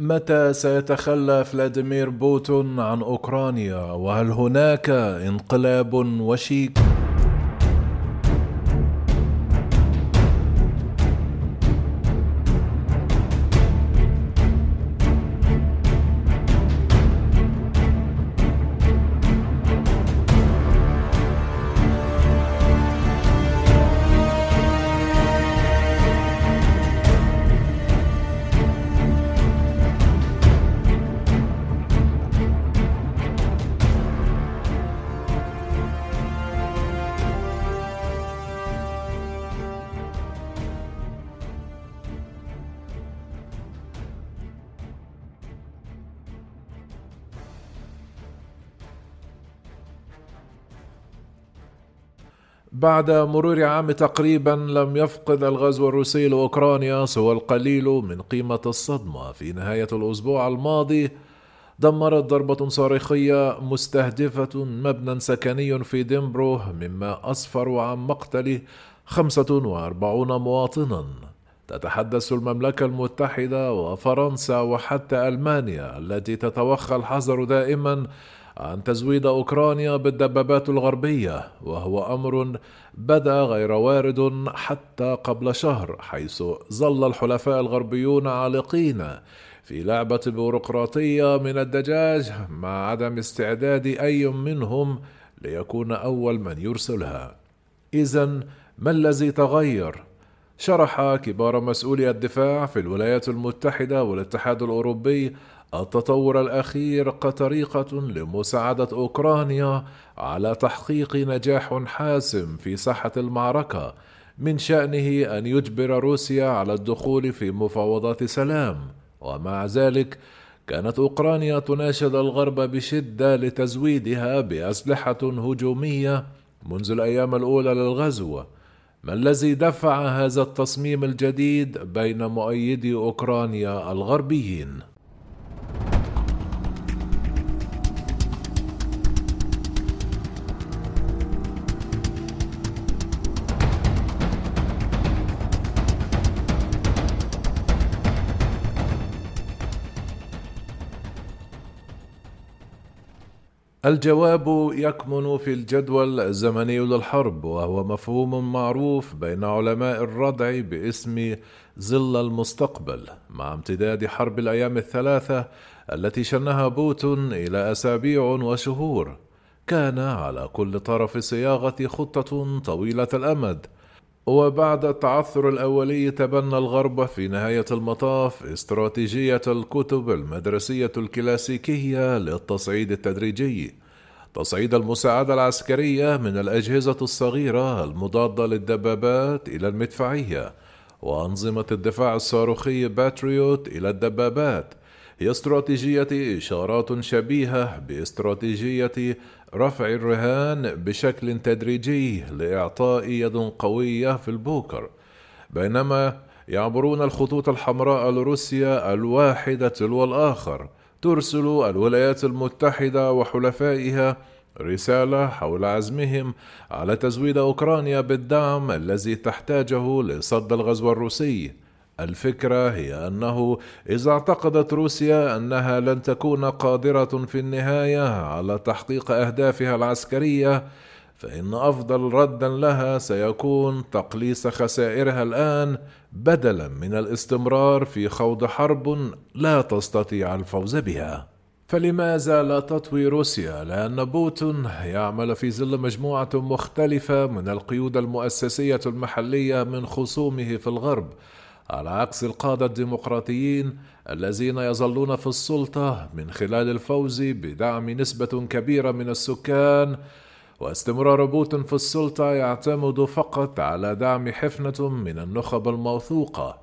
متى سيتخلى فلاديمير بوتون عن أوكرانيا؟ وهل هناك انقلاب وشيك؟ بعد مرور عام تقريبا لم يفقد الغزو الروسي لأوكرانيا سوى القليل من قيمة الصدمة. في نهاية الأسبوع الماضي دمرت ضربة صاروخية مستهدفة مبنى سكني في ديمبرو مما أسفر عن مقتل 45 مواطنا. تتحدث المملكة المتحدة وفرنسا وحتى ألمانيا التي تتوخى الحذر دائما عن تزويد أوكرانيا بالدبابات الغربية وهو أمر بدا غير وارد حتى قبل شهر حيث ظل الحلفاء الغربيون عالقين في لعبة بيروقراطية من الدجاج مع عدم استعداد أي منهم ليكون أول من يرسلها. إذا ما الذي تغير؟ شرح كبار مسؤولي الدفاع في الولايات المتحدة والاتحاد الأوروبي التطور الأخير كطريقة لمساعدة أوكرانيا على تحقيق نجاح حاسم في ساحة المعركة من شأنه أن يجبر روسيا على الدخول في مفاوضات سلام ومع ذلك كانت أوكرانيا تناشد الغرب بشدة لتزويدها بأسلحة هجومية منذ الأيام الأولى للغزو ما الذي دفع هذا التصميم الجديد بين مؤيدي أوكرانيا الغربيين؟ الجواب يكمن في الجدول الزمني للحرب وهو مفهوم معروف بين علماء الردع باسم ظل المستقبل مع امتداد حرب الأيام الثلاثة التي شنها بوتون إلى أسابيع وشهور. كان على كل طرف صياغة خطة طويلة الأمد وبعد التعثر الأولي تبنى الغرب في نهاية المطاف استراتيجية الكتب المدرسية الكلاسيكية للتصعيد التدريجي. تصعيد المساعدة العسكرية من الأجهزة الصغيرة المضادة للدبابات إلى المدفعية وأنظمة الدفاع الصاروخي باتريوت إلى الدبابات هي استراتيجية إشارات شبيهة باستراتيجية رفع الرهان بشكل تدريجي لإعطاء يد قوية في البوكر. بينما يعبرون الخطوط الحمراء لروسيا الواحدة تلو الآخر ترسل الولايات المتحدة وحلفائها رسالة حول عزمهم على تزويد أوكرانيا بالدعم الذي تحتاجه لصد الغزو الروسي. الفكرة هي أنه إذا اعتقدت روسيا أنها لن تكون قادرة في النهاية على تحقيق أهدافها العسكرية فإن أفضل ردا لها سيكون تقليص خسائرها الآن بدلا من الاستمرار في خوض حرب لا تستطيع الفوز بها. فلماذا لا تطوي روسيا؟ لأن بوتون يعمل في ظل مجموعة مختلفة من القيود المؤسسية المحلية من خصومه في الغرب، على عكس القادة الديمقراطيين الذين يظلون في السلطة من خلال الفوز بدعم نسبة كبيرة من السكان واستمرار بوتين في السلطة يعتمد فقط على دعم حفنة من النخب الموثوقة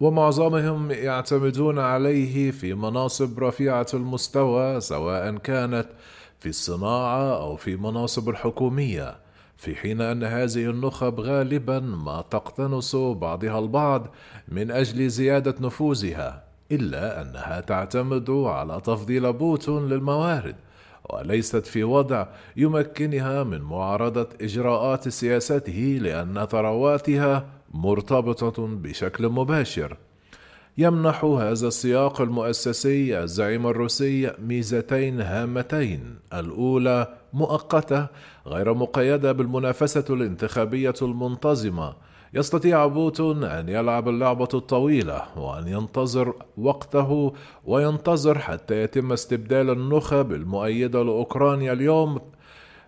ومعظمهم يعتمدون عليه في مناصب رفيعة المستوى سواء كانت في الصناعة أو في مناصب الحكومية. في حين أن هذه النخب غالبا ما تقتنص بعضها البعض من أجل زيادة نفوذها إلا أنها تعتمد على تفضيل بوتون للموارد وليست في وضع يمكنها من معارضة إجراءات سياسته لأن ثرواتها مرتبطة بشكل مباشر. يمنح هذا السياق المؤسسي الزعيم الروسي ميزتين هامتين. الأولى مؤقتة غير مقيدة بالمنافسة الانتخابية المنتظمة. يستطيع بوتون أن يلعب اللعبة الطويلة وأن ينتظر وقته وينتظر حتى يتم استبدال النخب المؤيدة لأوكرانيا اليوم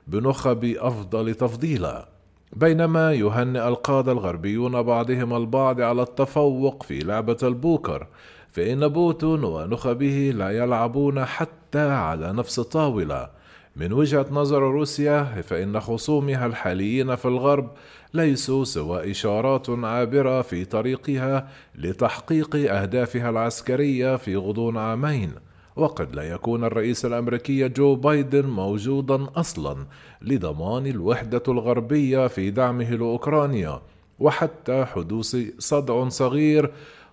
بنخب أفضل تفضيلا. بينما يهنئ القادة الغربيون بعضهم البعض على التفوق في لعبة البوكر فإن بوتون ونخبه لا يلعبون حتى على نفس الطاولة من وجهة نظر روسيا فإن خصومها الحاليين في الغرب ليسوا سوى إشارات عابرة في طريقها لتحقيق أهدافها العسكرية في غضون عامين. وقد لا يكون الرئيس الأمريكي جو بايدن موجودا أصلا لضمان الوحدة الغربية في دعمه لأوكرانيا وحتى حدوث صدع صغير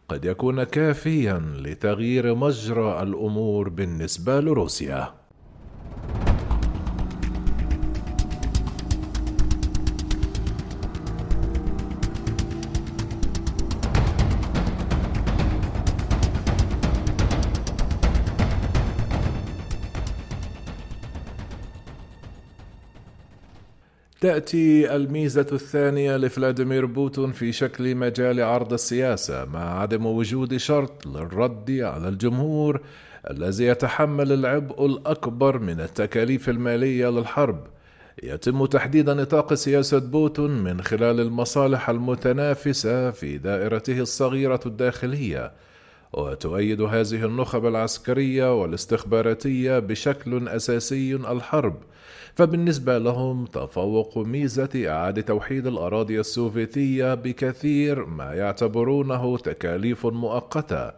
قد يكون كافيا لتغيير مجرى الأمور بالنسبة لروسيا. تأتي الميزة الثانية لفلاديمير بوتين في شكل مجال عرض السياسة مع عدم وجود شرط للرد على الجمهور الذي يتحمل العبء الأكبر من التكاليف المالية للحرب. يتم تحديد نطاق سياسة بوتين من خلال المصالح المتنافسة في دائرته الصغيرة الداخلية وتؤيد هذه النخب العسكرية والاستخباراتية بشكل أساسي الحرب. فبالنسبة لهم تفوق ميزة إعادة توحيد الأراضي السوفيتية بكثير ما يعتبرونه تكاليف مؤقتة.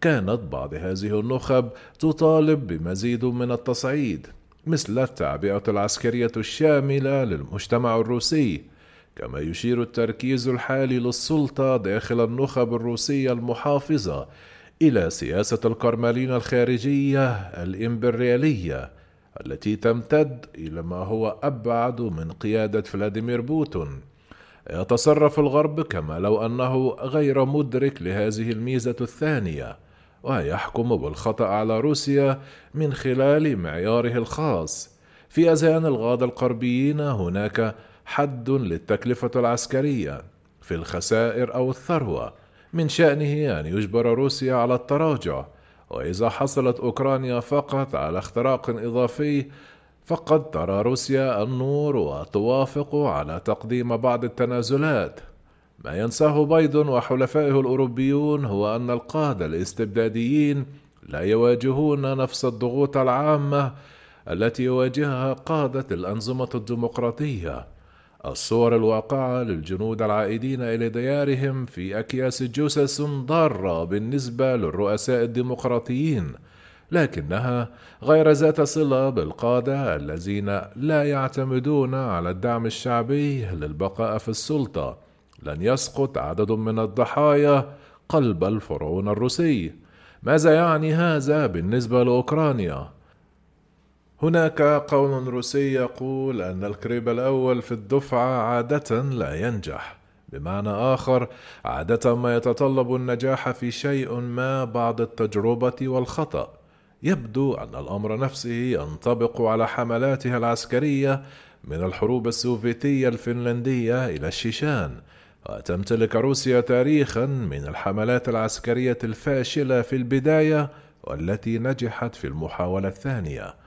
كانت بعض هذه النخب تطالب بمزيد من التصعيد مثل التعبئة العسكرية الشاملة للمجتمع الروسي. كما يشير التركيز الحالي للسلطة داخل النخب الروسية المحافظة إلى سياسة الكرملين الخارجية الإمبريالية التي تمتد إلى ما هو أبعد من قيادة فلاديمير بوتون. يتصرف الغرب كما لو أنه غير مدرك لهذه الميزة الثانية ويحكم بالخطأ على روسيا من خلال معياره الخاص. في أذهان الغاد الغربيين هناك حد للتكلفة العسكرية في الخسائر أو الثروة من شأنه أن يجبر روسيا على التراجع. وإذا حصلت أوكرانيا فقط على اختراق إضافي فقد ترى روسيا النور وتوافق على تقديم بعض التنازلات. ما ينساه بايدن وحلفائه الأوروبيون هو أن القادة الاستبداديين لا يواجهون نفس الضغوط العامة التي يواجهها قادة الأنظمة الديمقراطية. الصور الواقعة للجنود العائدين إلى ديارهم في أكياس جثث ضارة بالنسبة للرؤساء الديمقراطيين لكنها غير ذات صلة بالقادة الذين لا يعتمدون على الدعم الشعبي للبقاء في السلطة لن يسقط عدد من الضحايا قلب الفرعون الروسي ماذا يعني هذا بالنسبة لأوكرانيا؟ هناك قول روسي يقول أن الكريب الأول في الدفعة عادة لا ينجح. بمعنى آخر عادة ما يتطلب النجاح في شيء ما بعد التجربة والخطأ. يبدو أن الأمر نفسه ينطبق على حملاتها العسكرية من الحروب السوفيتية الفنلندية إلى الشيشان. وتمتلك روسيا تاريخا من الحملات العسكرية الفاشلة في البداية والتي نجحت في المحاولة الثانية.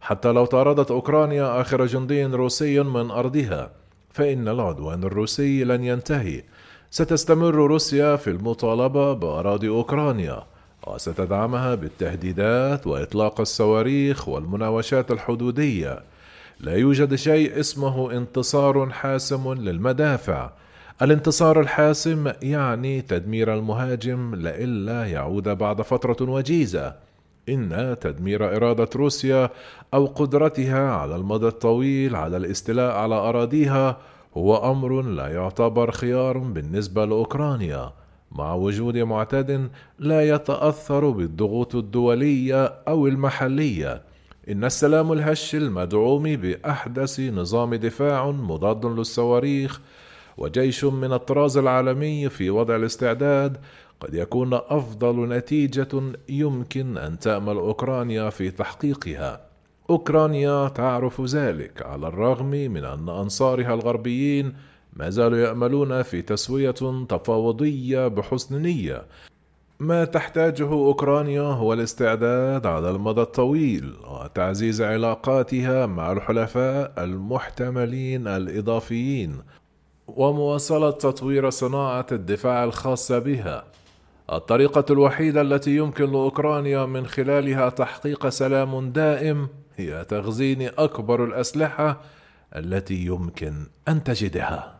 حتى لو طاردت أوكرانيا آخر جندي روسي من أرضها فإن العدوان الروسي لن ينتهي. ستستمر روسيا في المطالبة بأراضي أوكرانيا وستدعمها بالتهديدات وإطلاق الصواريخ والمناوشات الحدودية. لا يوجد شيء اسمه انتصار حاسم للمدافع. الانتصار الحاسم يعني تدمير المهاجم لئلا يعود بعد فترة وجيزة. إن تدمير إرادة روسيا أو قدرتها على المدى الطويل على الاستيلاء على أراضيها هو أمر لا يعتبر خيار بالنسبة لأوكرانيا مع وجود معتد لا يتأثر بالضغوط الدولية أو المحلية. إن السلام الهش المدعوم بأحدث نظام دفاع مضاد للصواريخ وجيش من الطراز العالمي في وضع الاستعداد قد يكون أفضل نتيجة يمكن أن تأمل أوكرانيا في تحقيقها. أوكرانيا تعرف ذلك على الرغم من أن أنصارها الغربيين ما زالوا يأملون في تسوية تفاوضية بحسن نية. ما تحتاجه أوكرانيا هو الاستعداد على المدى الطويل وتعزيز علاقاتها مع الحلفاء المحتملين الإضافيين ومواصلة تطوير صناعة الدفاع الخاصة بها. الطريقة الوحيدة التي يمكن لأوكرانيا من خلالها تحقيق سلام دائم هي تخزين أكبر الأسلحة التي يمكن أن تجدها.